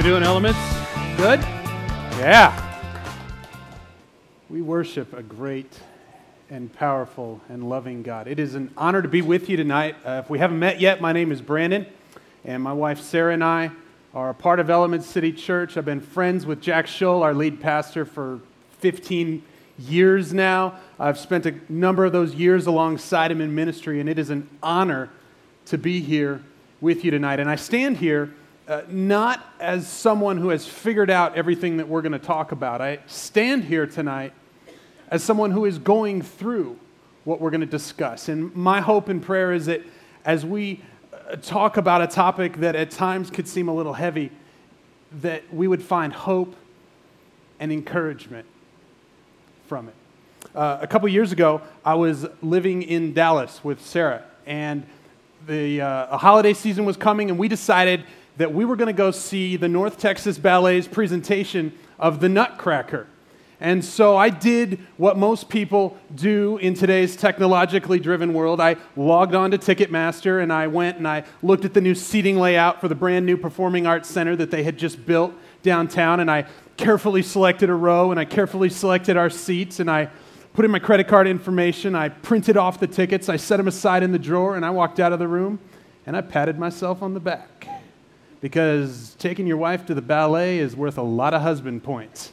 we doing elements? Good? Yeah. We worship a great and powerful and loving God. It is an honor to be with you tonight. Uh, if we haven't met yet, my name is Brandon, and my wife Sarah and I are a part of Element City Church. I've been friends with Jack Schull, our lead pastor, for 15 years now. I've spent a number of those years alongside him in ministry, and it is an honor to be here with you tonight. And I stand here uh, not as someone who has figured out everything that we're going to talk about. I stand here tonight as someone who is going through what we're going to discuss. And my hope and prayer is that as we uh, talk about a topic that at times could seem a little heavy, that we would find hope and encouragement from it. Uh, a couple years ago, I was living in Dallas with Sarah, and the uh, holiday season was coming, and we decided that we were going to go see the North Texas Ballet's presentation of the Nutcracker. And so I did what most people do in today's technologically driven world. I logged on to Ticketmaster and I went and I looked at the new seating layout for the brand new Performing Arts Center that they had just built downtown. And I carefully selected a row and I carefully selected our seats and I put in my credit card information. I printed off the tickets. I set them aside in the drawer and I walked out of the room and I patted myself on the back because taking your wife to the ballet is worth a lot of husband points.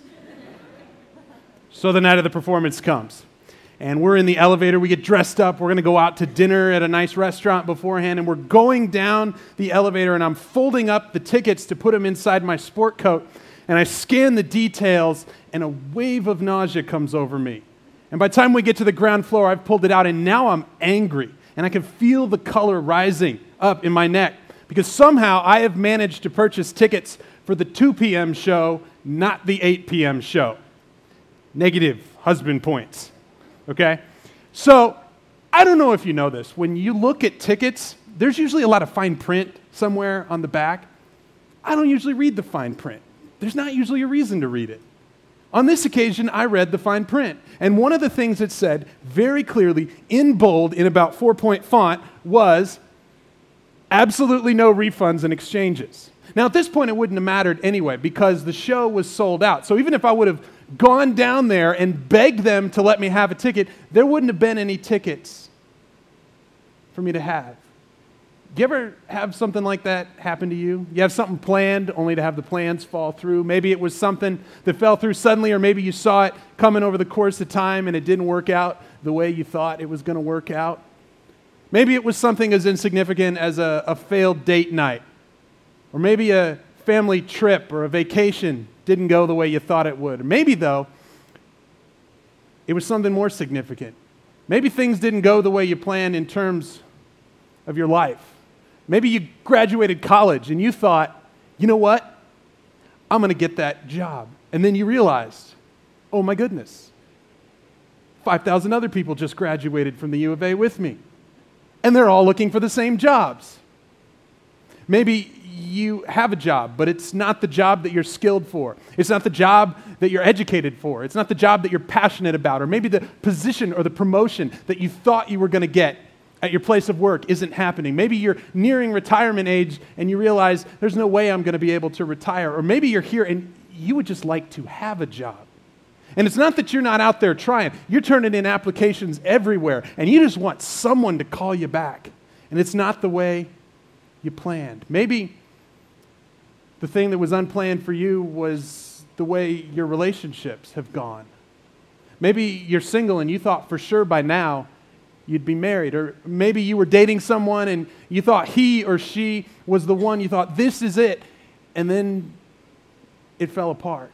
so the night of the performance comes. And we're in the elevator. We get dressed up. We're going to go out to dinner at a nice restaurant beforehand. And we're going down the elevator, and I'm folding up the tickets to put them inside my sport coat. And I scan the details, and a wave of nausea comes over me. And by the time we get to the ground floor, I've pulled it out, and now I'm angry. And I can feel the color rising up in my neck because somehow I have managed to purchase tickets for the 2 p.m. show, not the 8 p.m. show. Negative husband points. Okay? So, I don't know if you know this. When you look at tickets, there's usually a lot of fine print somewhere on the back. I don't usually read the fine print. There's not usually a reason to read it. On this occasion, I read the fine print. And one of the things it said very clearly in bold in about four point font was absolutely no refunds and exchanges. Now, at this point, it wouldn't have mattered anyway because the show was sold out. So even if I would have gone down there and begged them to let me have a ticket, there wouldn't have been any tickets for me to have. Do you ever have something like that happen to you? You have something planned only to have the plans fall through. Maybe it was something that fell through suddenly, or maybe you saw it coming over the course of time and it didn't work out the way you thought it was going to work out. Maybe it was something as insignificant as a, a failed date night, or maybe a family trip or a vacation didn't go the way you thought it would. Maybe, though, it was something more significant. Maybe things didn't go the way you planned in terms of your life. Maybe you graduated college and you thought, you know what? I'm going to get that job. And then you realized, oh my goodness, 5,000 other people just graduated from the U of A with me and they're all looking for the same jobs. Maybe you have a job, but it's not the job that you're skilled for. It's not the job that you're educated for. It's not the job that you're passionate about. Or maybe the position or the promotion that you thought you were going to get at your place of work isn't happening. Maybe you're nearing retirement age and you realize there's no way I'm going to be able to retire. Or maybe you're here and you would just like to have a job. And it's not that you're not out there trying, you're turning in applications everywhere, and you just want someone to call you back. And it's not the way you planned. Maybe the thing that was unplanned for you was the way your relationships have gone. Maybe you're single and you thought for sure by now you'd be married. Or maybe you were dating someone and you thought he or she was the one, you thought this is it, and then it fell apart.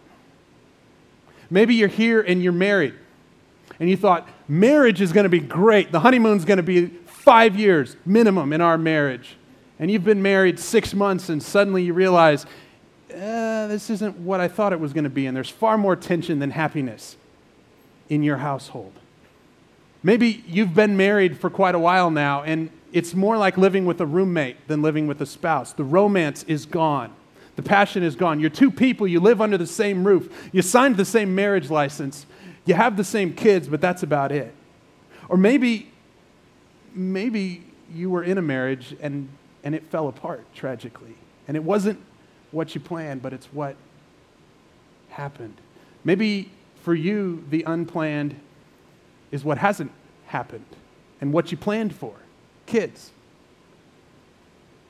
Maybe you're here and you're married and you thought, marriage is going to be great. The honeymoon's going to be five years minimum in our marriage. And you've been married six months and suddenly you realize, uh, this isn't what I thought it was going to be. And there's far more tension than happiness in your household. Maybe you've been married for quite a while now and it's more like living with a roommate than living with a spouse. The romance is gone. The passion is gone. You're two people, you live under the same roof, you signed the same marriage license, you have the same kids, but that's about it. Or maybe, maybe you were in a marriage and, and it fell apart tragically. And it wasn't what you planned, but it's what happened. Maybe for you, the unplanned is what hasn't happened and what you planned for kids.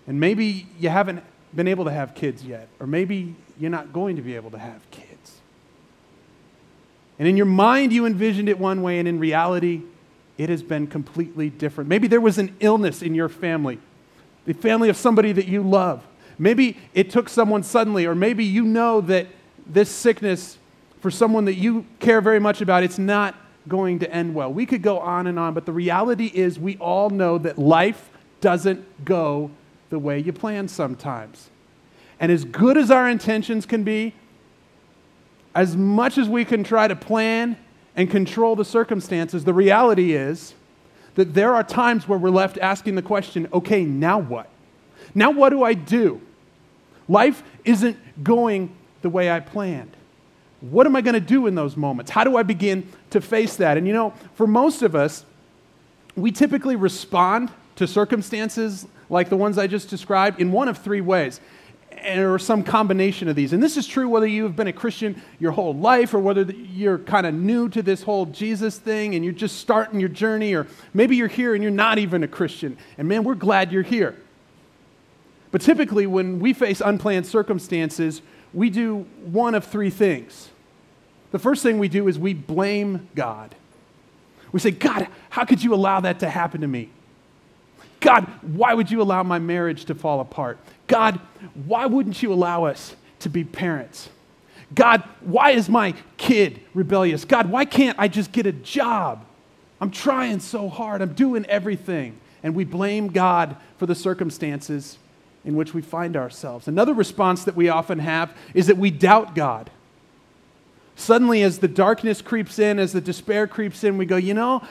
And maybe you haven't been able to have kids yet, or maybe you're not going to be able to have kids. And in your mind, you envisioned it one way, and in reality, it has been completely different. Maybe there was an illness in your family, the family of somebody that you love. Maybe it took someone suddenly, or maybe you know that this sickness for someone that you care very much about, it's not going to end well. We could go on and on, but the reality is we all know that life doesn't go the way you plan sometimes. And as good as our intentions can be, as much as we can try to plan and control the circumstances, the reality is that there are times where we're left asking the question okay, now what? Now what do I do? Life isn't going the way I planned. What am I going to do in those moments? How do I begin to face that? And you know, for most of us, we typically respond to circumstances like the ones I just described in one of three ways or some combination of these. And this is true whether you have been a Christian your whole life or whether you're kind of new to this whole Jesus thing and you're just starting your journey, or maybe you're here and you're not even a Christian. And man, we're glad you're here. But typically, when we face unplanned circumstances, we do one of three things. The first thing we do is we blame God. We say, God, how could you allow that to happen to me? God, why would you allow my marriage to fall apart? God, why wouldn't you allow us to be parents? God, why is my kid rebellious? God, why can't I just get a job? I'm trying so hard, I'm doing everything. And we blame God for the circumstances in which we find ourselves. Another response that we often have is that we doubt God. Suddenly, as the darkness creeps in, as the despair creeps in, we go, you know,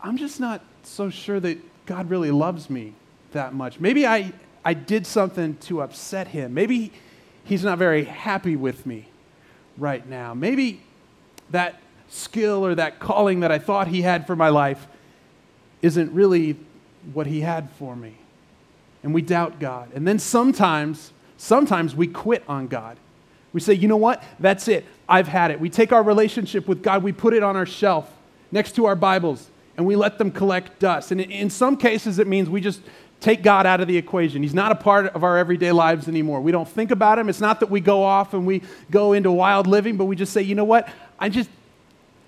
I'm just not so sure that God really loves me that much. Maybe I, I did something to upset him. Maybe he's not very happy with me right now. Maybe that skill or that calling that I thought he had for my life isn't really what he had for me. And we doubt God. And then sometimes, sometimes we quit on God. We say, you know what? That's it. I've had it. We take our relationship with God, we put it on our shelf next to our Bibles, and we let them collect dust. And in some cases, it means we just take God out of the equation. He's not a part of our everyday lives anymore. We don't think about him. It's not that we go off and we go into wild living, but we just say, you know what? I just,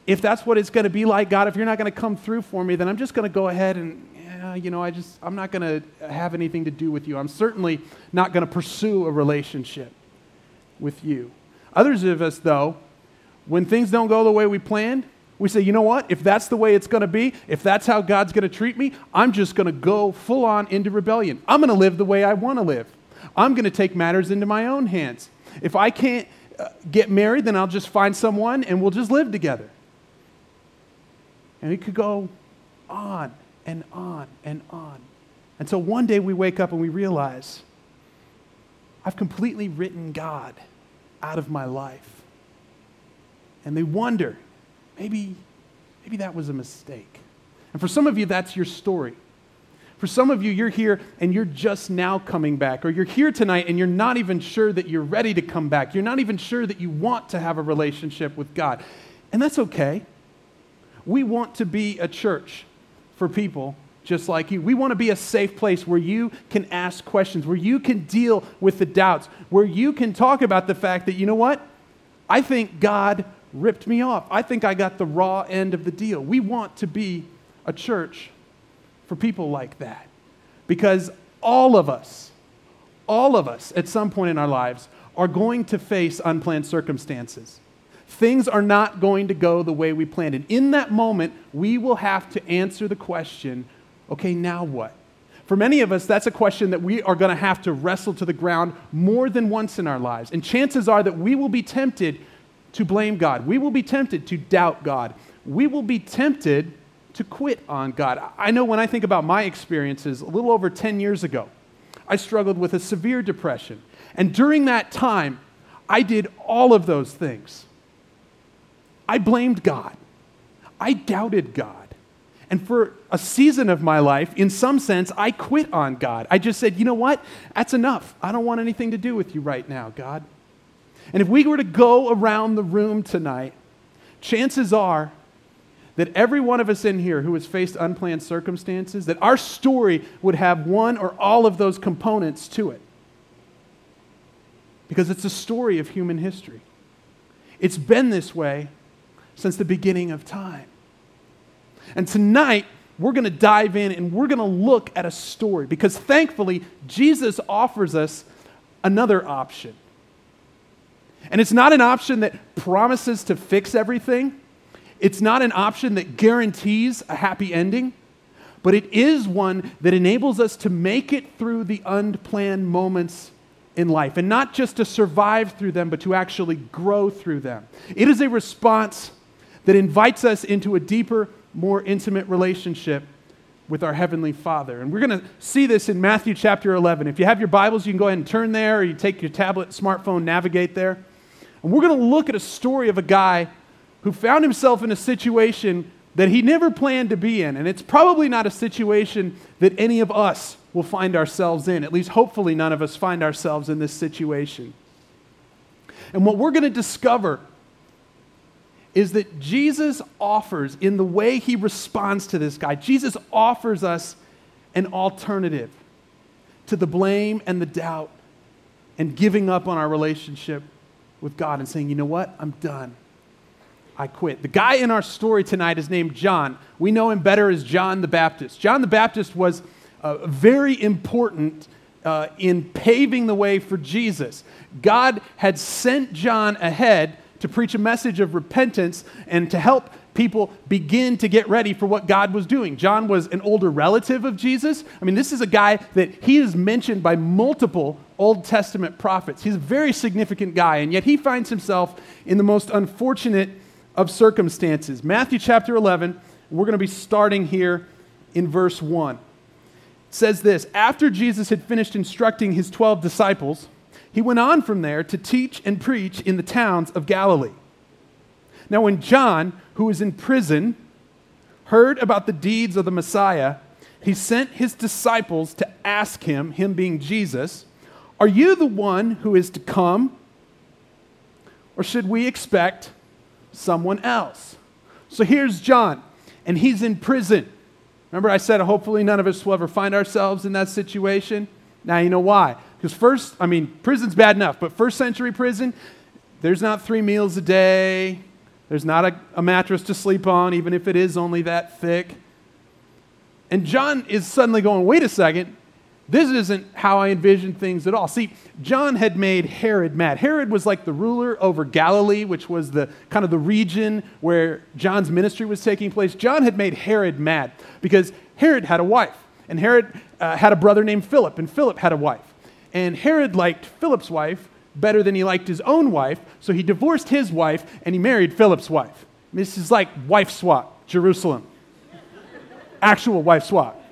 if that's what it's going to be like, God, if you're not going to come through for me, then I'm just going to go ahead and, yeah, you know, I just, I'm not going to have anything to do with you. I'm certainly not going to pursue a relationship with you. Others of us, though, when things don't go the way we planned, we say, you know what? If that's the way it's going to be, if that's how God's going to treat me, I'm just going to go full on into rebellion. I'm going to live the way I want to live. I'm going to take matters into my own hands. If I can't uh, get married, then I'll just find someone and we'll just live together. And it could go on and on and on until one day we wake up and we realize I've completely written God out of my life. And they wonder maybe, maybe that was a mistake. And for some of you, that's your story. For some of you, you're here and you're just now coming back, or you're here tonight and you're not even sure that you're ready to come back. You're not even sure that you want to have a relationship with God. And that's okay. We want to be a church for people just like you. We want to be a safe place where you can ask questions, where you can deal with the doubts, where you can talk about the fact that, you know what? I think God ripped me off. I think I got the raw end of the deal. We want to be a church for people like that because all of us, all of us at some point in our lives are going to face unplanned circumstances. Things are not going to go the way we planned. And in that moment, we will have to answer the question okay, now what? For many of us, that's a question that we are going to have to wrestle to the ground more than once in our lives. And chances are that we will be tempted to blame God. We will be tempted to doubt God. We will be tempted to quit on God. I know when I think about my experiences, a little over 10 years ago, I struggled with a severe depression. And during that time, I did all of those things. I blamed God. I doubted God. And for a season of my life, in some sense, I quit on God. I just said, you know what? That's enough. I don't want anything to do with you right now, God. And if we were to go around the room tonight, chances are that every one of us in here who has faced unplanned circumstances, that our story would have one or all of those components to it. Because it's a story of human history. It's been this way since the beginning of time. And tonight, we're going to dive in and we're going to look at a story because thankfully, Jesus offers us another option. And it's not an option that promises to fix everything, it's not an option that guarantees a happy ending, but it is one that enables us to make it through the unplanned moments in life and not just to survive through them, but to actually grow through them. It is a response that invites us into a deeper, more intimate relationship with our Heavenly Father. And we're going to see this in Matthew chapter 11. If you have your Bibles, you can go ahead and turn there, or you take your tablet, smartphone, navigate there. And we're going to look at a story of a guy who found himself in a situation that he never planned to be in. And it's probably not a situation that any of us will find ourselves in. At least, hopefully, none of us find ourselves in this situation. And what we're going to discover is that Jesus offers, in the way he responds to this guy, Jesus offers us an alternative to the blame and the doubt and giving up on our relationship with God and saying, you know what? I'm done. I quit. The guy in our story tonight is named John. We know him better as John the Baptist. John the Baptist was uh, very important uh, in paving the way for Jesus. God had sent John ahead to preach a message of repentance and to help people begin to get ready for what God was doing. John was an older relative of Jesus. I mean, this is a guy that he is mentioned by multiple Old Testament prophets. He's a very significant guy, and yet he finds himself in the most unfortunate of circumstances. Matthew chapter 11, we're going to be starting here in verse 1. It says this After Jesus had finished instructing his 12 disciples, he went on from there to teach and preach in the towns of Galilee. Now, when John, who was in prison, heard about the deeds of the Messiah, he sent his disciples to ask him, him being Jesus, Are you the one who is to come? Or should we expect someone else? So here's John, and he's in prison. Remember, I said hopefully none of us will ever find ourselves in that situation? Now you know why. Because first, I mean, prison's bad enough, but first century prison, there's not three meals a day, there's not a, a, mattress to sleep on, even if it is only that thick. And John is suddenly going, wait a second, this isn't how I envisioned things at all. See, John had made Herod mad. Herod was like the ruler over Galilee, which was the kind of the region where John's ministry was taking place. John had made Herod mad because Herod had a wife, and Herod uh, had a brother named Philip, and Philip had a wife. And Herod liked Philip's wife better than he liked his own wife, so he divorced his wife and he married Philip's wife. This is like wife swap, Jerusalem. Actual wife swap,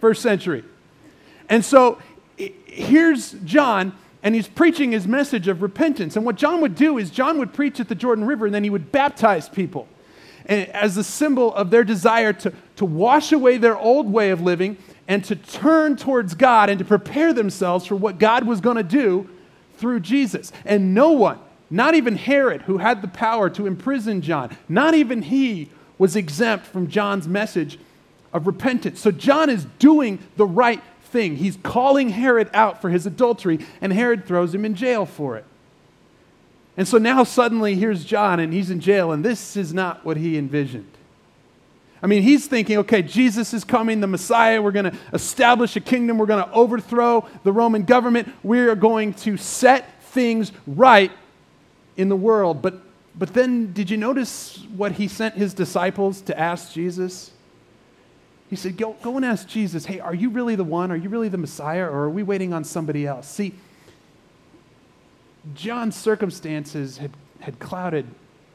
first century. And so here's John, and he's preaching his message of repentance. And what John would do is, John would preach at the Jordan River, and then he would baptize people eh, as a symbol of their desire to, to wash away their old way of living and to turn towards God and to prepare themselves for what God was going to do through Jesus. And no one, not even Herod, who had the power to imprison John, not even he was exempt from John's message of repentance. So John is doing the right thing. He's calling Herod out for his adultery, and Herod throws him in jail for it. And so now suddenly here's John, and he's in jail, and this is not what he envisioned. I mean, he's thinking, okay, Jesus is coming, the Messiah. We're going to establish a kingdom. We're going to overthrow the Roman government. We are going to set things right in the world. But, but then, did you notice what he sent his disciples to ask Jesus? He said, go, go and ask Jesus, hey, are you really the one? Are you really the Messiah? Or are we waiting on somebody else? See, John's circumstances had, had clouded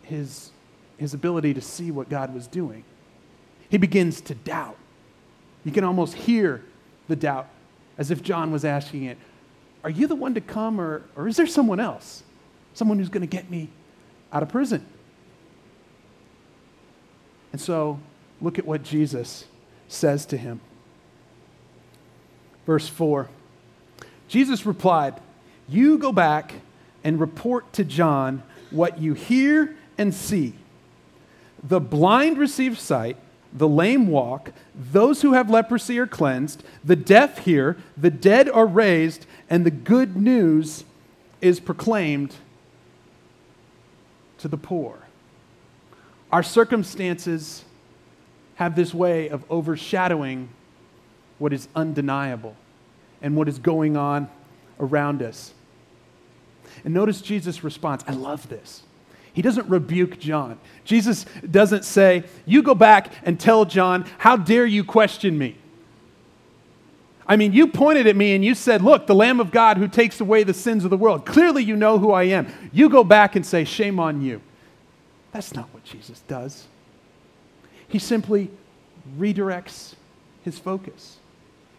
his, his ability to see what God was doing he begins to doubt. You can almost hear the doubt as if John was asking it Are you the one to come, or, or is there someone else? Someone who's going to get me out of prison? And so look at what Jesus says to him. Verse 4 Jesus replied, You go back and report to John what you hear and see. The blind receive sight, the lame walk, those who have leprosy are cleansed, the deaf hear, the dead are raised, and the good news is proclaimed to the poor. Our circumstances have this way of overshadowing what is undeniable and what is going on around us. And notice Jesus' response. I love this. He doesn't rebuke John. Jesus doesn't say, You go back and tell John, How dare you question me? I mean, you pointed at me and you said, Look, the Lamb of God who takes away the sins of the world. Clearly, you know who I am. You go back and say, Shame on you. That's not what Jesus does. He simply redirects his focus.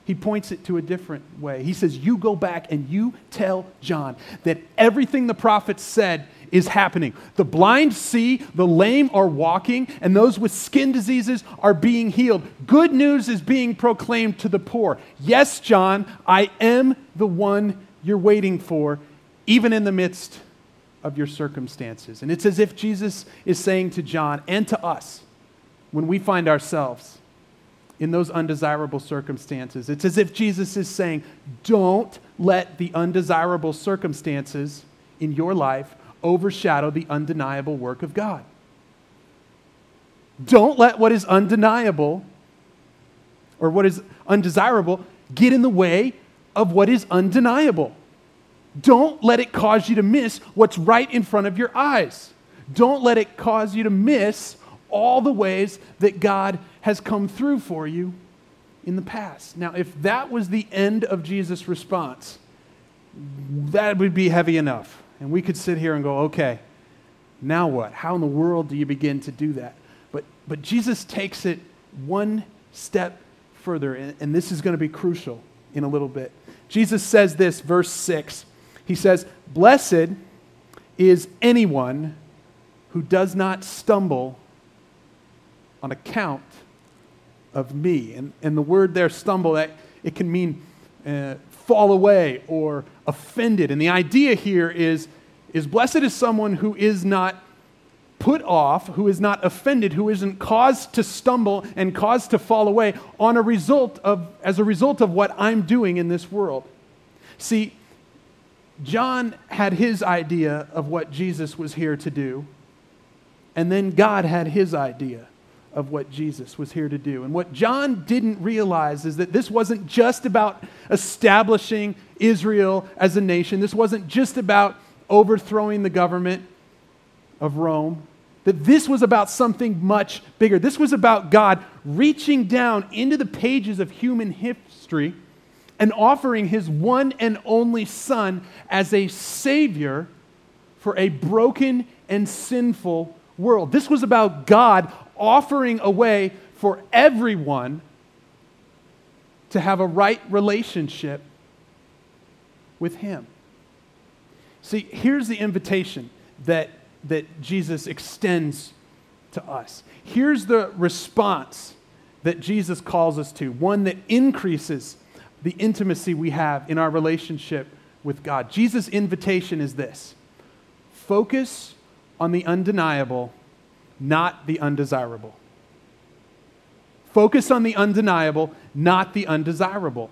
He points it to a different way. He says, You go back and you tell John that everything the prophets said is happening. The blind see, the lame are walking, and those with skin diseases are being healed. Good news is being proclaimed to the poor. Yes, John, I am the one you're waiting for, even in the midst of your circumstances. And it's as if Jesus is saying to John and to us when we find ourselves in those undesirable circumstances. It's as if Jesus is saying, Don't let the undesirable circumstances in your life overshadow the undeniable work of God. Don't let what is undeniable or what is undesirable get in the way of what is undeniable. Don't let it cause you to miss what's right in front of your eyes. Don't let it cause you to miss all the ways that God has come through for you in the past. Now, if that was the end of Jesus' response, that would be heavy enough. And we could sit here and go, okay, now what? How in the world do you begin to do that? But, but Jesus takes it one step further, and, and this is going to be crucial in a little bit. Jesus says this, verse 6 he says, Blessed is anyone who does not stumble on account of me. And, and the word there, stumble, that, it can mean uh, fall away or offended. And the idea here is, is blessed is someone who is not put off, who is not offended, who isn't caused to stumble and caused to fall away on a result of, as a result of what I'm doing in this world. See, John had his idea of what Jesus was here to do, and then God had his idea of what Jesus was here to do. And what John didn't realize is that this wasn't just about establishing Israel as a nation, this wasn't just about overthrowing the government of Rome. That this was about something much bigger. This was about God reaching down into the pages of human history and offering his one and only Son as a Savior for a broken and sinful world. This was about God offering a way for everyone to have a right relationship with Him. See, here's the invitation that, that Jesus extends to us. Here's the response that Jesus calls us to one that increases the intimacy we have in our relationship with God. Jesus' invitation is this focus on the undeniable, not the undesirable. Focus on the undeniable, not the undesirable.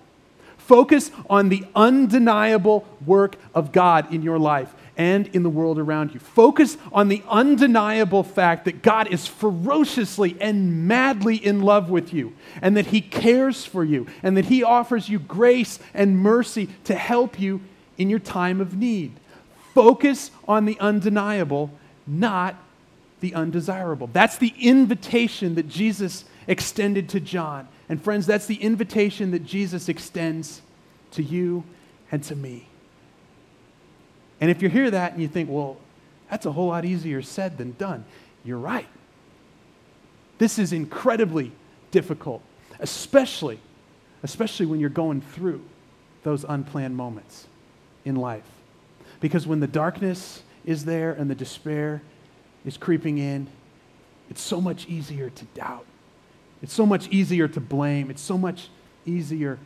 Focus on the undeniable work of God in your life and in the world around you. Focus on the undeniable fact that God is ferociously and madly in love with you, and that He cares for you, and that He offers you grace and mercy to help you in your time of need. Focus on the undeniable, not the undesirable. That's the invitation that Jesus extended to John. And friends, that's the invitation that Jesus extends to you and to me. And if you hear that and you think, well, that's a whole lot easier said than done, you're right. This is incredibly difficult, especially, especially when you're going through those unplanned moments in life. Because when the darkness is there and the despair is creeping in, it's so much easier to doubt It's so much easier to blame. It's so much easier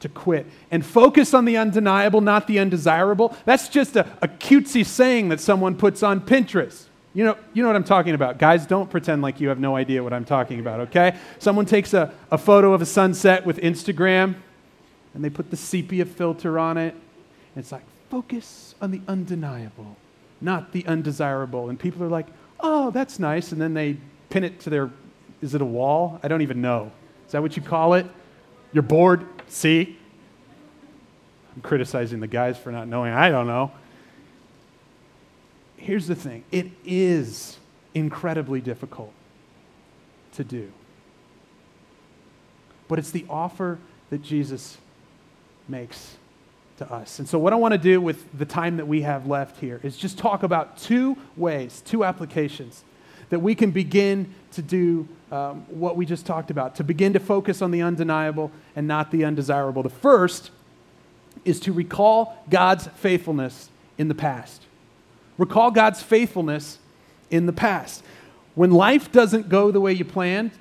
to quit. And focus on the undeniable, not the undesirable. That's just a, a cutesy saying that someone puts on Pinterest. You know, you know what I'm talking about. Guys, don't pretend like you have no idea what I'm talking about, okay? Someone takes a, a photo of a sunset with Instagram and they put the sepia filter on it. It's like, focus on the undeniable, not the undesirable. And people are like, oh, that's nice. And then they pin it to their, is it a wall? I don't even know. Is that what you call it? You're board? See? I'm criticizing the guys for not knowing. I don't know here's the thing it is incredibly difficult to do. But it's the offer that Jesus makes to us. And so, what I want to do with the time that we have left here is just talk about two ways, two applications that we can begin to do um, what we just talked about, to begin to focus on the undeniable and not the undesirable. The first is to recall God's faithfulness in the past. Recall God's faithfulness in the past. When life doesn't go the way you planned,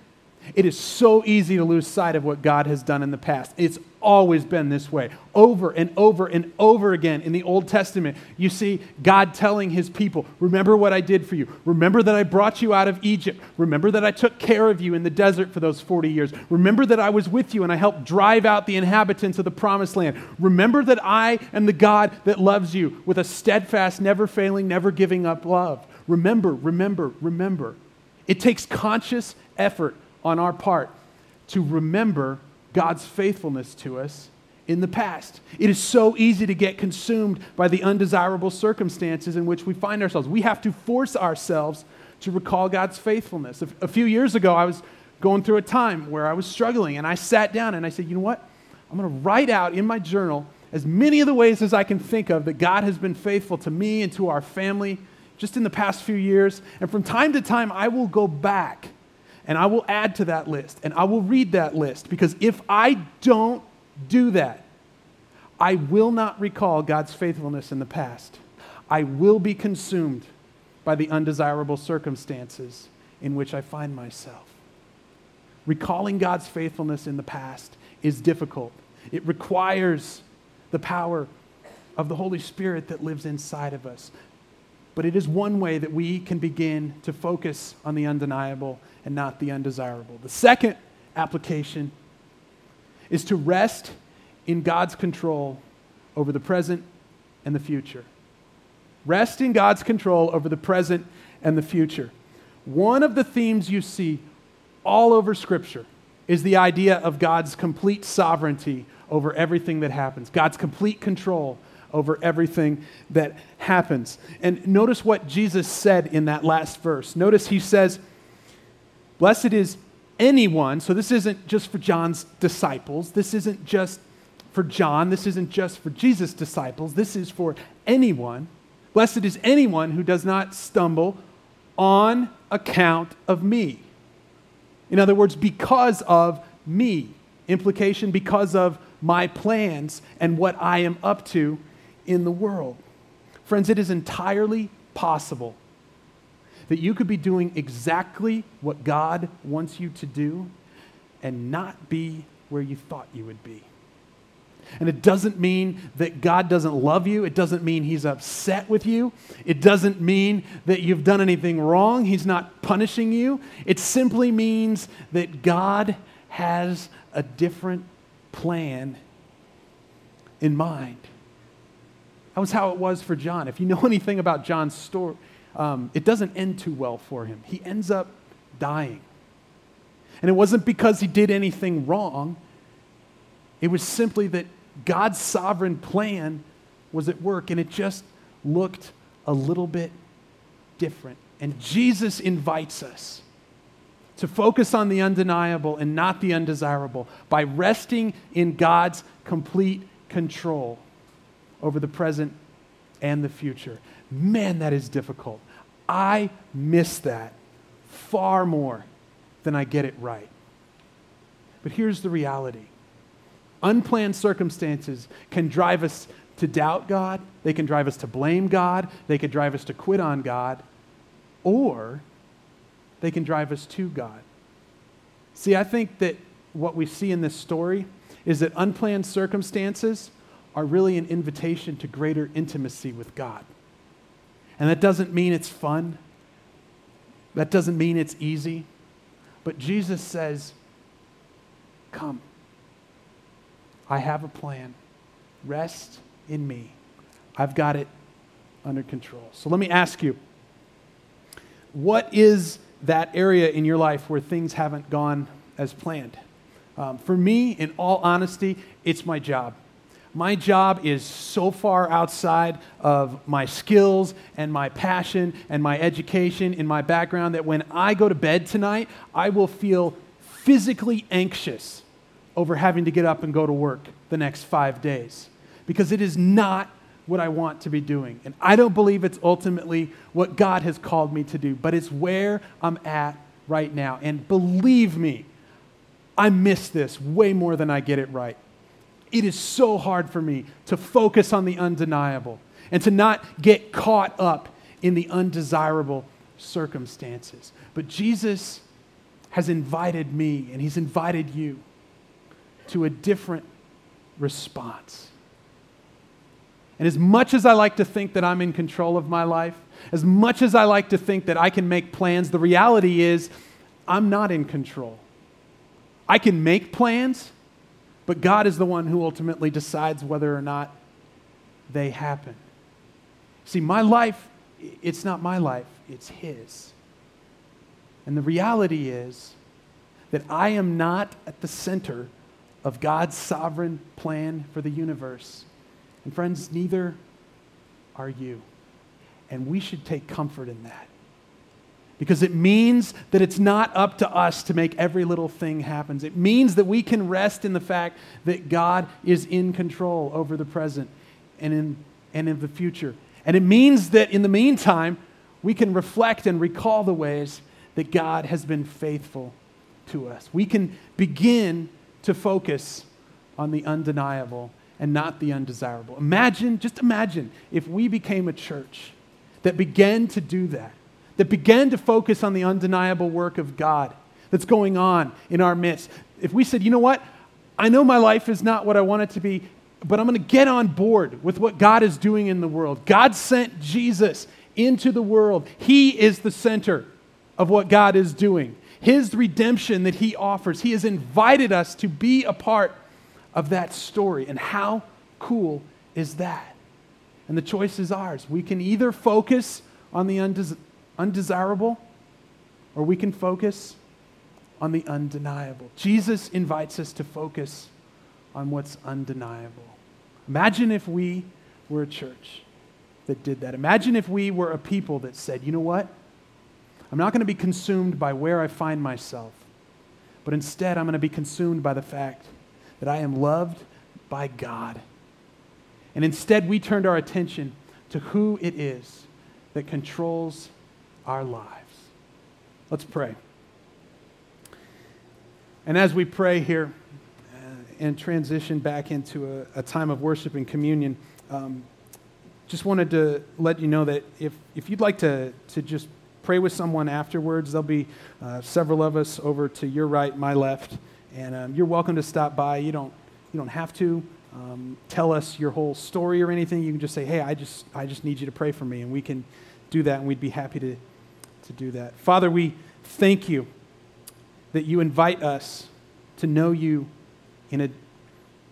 it is so easy to lose sight of what God has done in the past. It's always been this way. Over and over and over again in the Old Testament, you see God telling his people, Remember what I did for you. Remember that I brought you out of Egypt. Remember that I took care of you in the desert for those 40 years. Remember that I was with you and I helped drive out the inhabitants of the promised land. Remember that I am the God that loves you with a steadfast, never failing, never giving up love. Remember, remember, remember. It takes conscious effort on our part to remember God's faithfulness to us in the past. It is so easy to get consumed by the undesirable circumstances in which we find ourselves. We have to force ourselves to recall God's faithfulness. A, few years ago, I was going through a time where I was struggling, and I sat down and I said, You know what? I'm going to write out in my journal as many of the ways as I can think of that God has been faithful to me and to our family just in the past few years. And from time to time, I will go back and I will add to that list and I will read that list because if I don't do that, I will not recall God's faithfulness in the past. I will be consumed by the undesirable circumstances in which I find myself. Recalling God's faithfulness in the past is difficult. It requires the power of the Holy Spirit that lives inside of us. But it is one way that we can begin to focus on the undeniable and not the undesirable. The second application is to rest in God's control over the present and the future. Rest in God's control over the present and the future. One of the themes you see all over Scripture is the idea of God's complete sovereignty over everything that happens, God's complete control over everything that happens. And notice what Jesus said in that last verse. Notice he says, Blessed is anyone. So this isn't just for John's disciples. This isn't just for John. This isn't just for Jesus' disciples. This is for anyone. Blessed is anyone who does not stumble on account of me. In other words, because of me. Implication because of my plans and what I am up to in the world. Friends, it is entirely possible that you could be doing exactly what God wants you to do and not be where you thought you would be. And it doesn't mean that God doesn't love you. It doesn't mean He's upset with you. It doesn't mean that you've done anything wrong. He's not punishing you. It simply means that God has a different plan in mind. That was how it was for John. If you know anything about John's story, um, it doesn't end too well for him. He ends up dying. And it wasn't because he did anything wrong, it was simply that God's sovereign plan was at work and it just looked a little bit different. And Jesus invites us to focus on the undeniable and not the undesirable by resting in God's complete control over the present and the future. Man, that is difficult. I miss that far more than I get it right. But here's the reality unplanned circumstances can drive us to doubt God, they can drive us to blame God, they can drive us to quit on God, or they can drive us to God. See, I think that what we see in this story is that unplanned circumstances are really an invitation to greater intimacy with God. And that doesn't mean it's fun, that doesn't mean it's easy. But Jesus says, Come. I have a plan. Rest in me. I've got it under control. So let me ask you what is that area in your life where things haven't gone as planned? Um, for me, in all honesty, it's my job. My job is so far outside of my skills and my passion and my education and my background that when I go to bed tonight, I will feel physically anxious over having to get up and go to work the next five days because it is not what I want to be doing. And I don't believe it's ultimately what God has called me to do, but it's where I'm at right now. And believe me, I miss this way more than I get it right it is so hard for me to focus on the undeniable and to not get caught up in the undesirable circumstances. But Jesus has invited me and he's invited you to a different response. And as much as I like to think that I'm in control of my life, as much as I like to think that I can make plans, the reality is I'm not in control. I can make plans, but God is the one who ultimately decides whether or not they happen. See, my life, it's not my life, it's His. And the reality is that I am not at the center of God's sovereign plan for the universe. And friends, neither are you. And we should take comfort in that because it means that it's not up to us to make every little thing happen. It means that we can rest in the fact that God is in control over the present and in, and in the future. And it means that in the meantime, we can reflect and recall the ways that God has been faithful to us. We can begin to focus on the undeniable and not the undesirable. Imagine, just imagine, if we became a church that began to do that that began to focus on the undeniable work of God that's going on in our midst. If we said, you know what, I know my life is not what I want it to be, but I'm going to get on board with what God is doing in the world. God sent Jesus into the world, He is the center of what God is doing. His redemption that He offers, He has invited us to be a part of that story. And how cool is that? And the choice is ours. We can either focus on the undesirable undesirable, or we can focus on the undeniable. Jesus invites us to focus on what's undeniable. Imagine if we were a church that did that. Imagine if we were a people that said, you know what? I'm not going to be consumed by where I find myself, but instead I'm going to be consumed by the fact that I am loved by God. And instead, we turned our attention to who it is that controls our lives. Let's pray. And as we pray here uh, and transition back into a, a, time of worship and communion, um, just wanted to let you know that if, if you'd like to, to just pray with someone afterwards, there'll be uh, several of us over to your right, my left, and um, you're welcome to stop by. You don't, you don't have to um, tell us your whole story or anything. You can just say, hey, I just, I just need you to pray for me, and we can do that, and we'd be happy to, to do that. Father, we thank you that you invite us to know you in a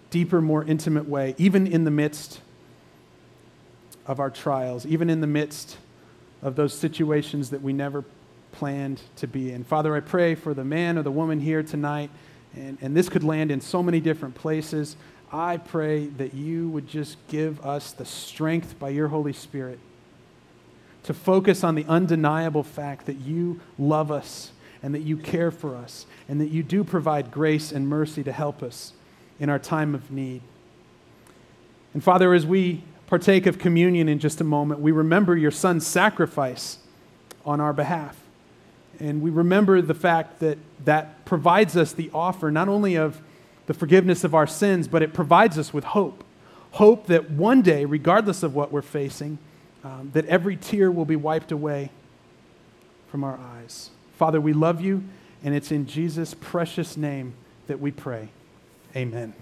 deeper, more intimate way, even in the midst of our trials, even in the midst of those situations that we never planned to be in. Father, I pray for the man or the woman here tonight, and, and this could land in so many different places. I pray that you would just give us the strength by your Holy Spirit to focus on the undeniable fact that you love us and that you care for us and that you do provide grace and mercy to help us in our time of need. And Father, as we partake of communion in just a moment, we remember your son's sacrifice on our behalf. And we remember the fact that that provides us the offer not only of the forgiveness of our sins, but it provides us with hope. Hope that one day, regardless of what we're facing, um, that every tear will be wiped away from our eyes. Father, we love you And it's in Jesus' precious name that we pray. Amen.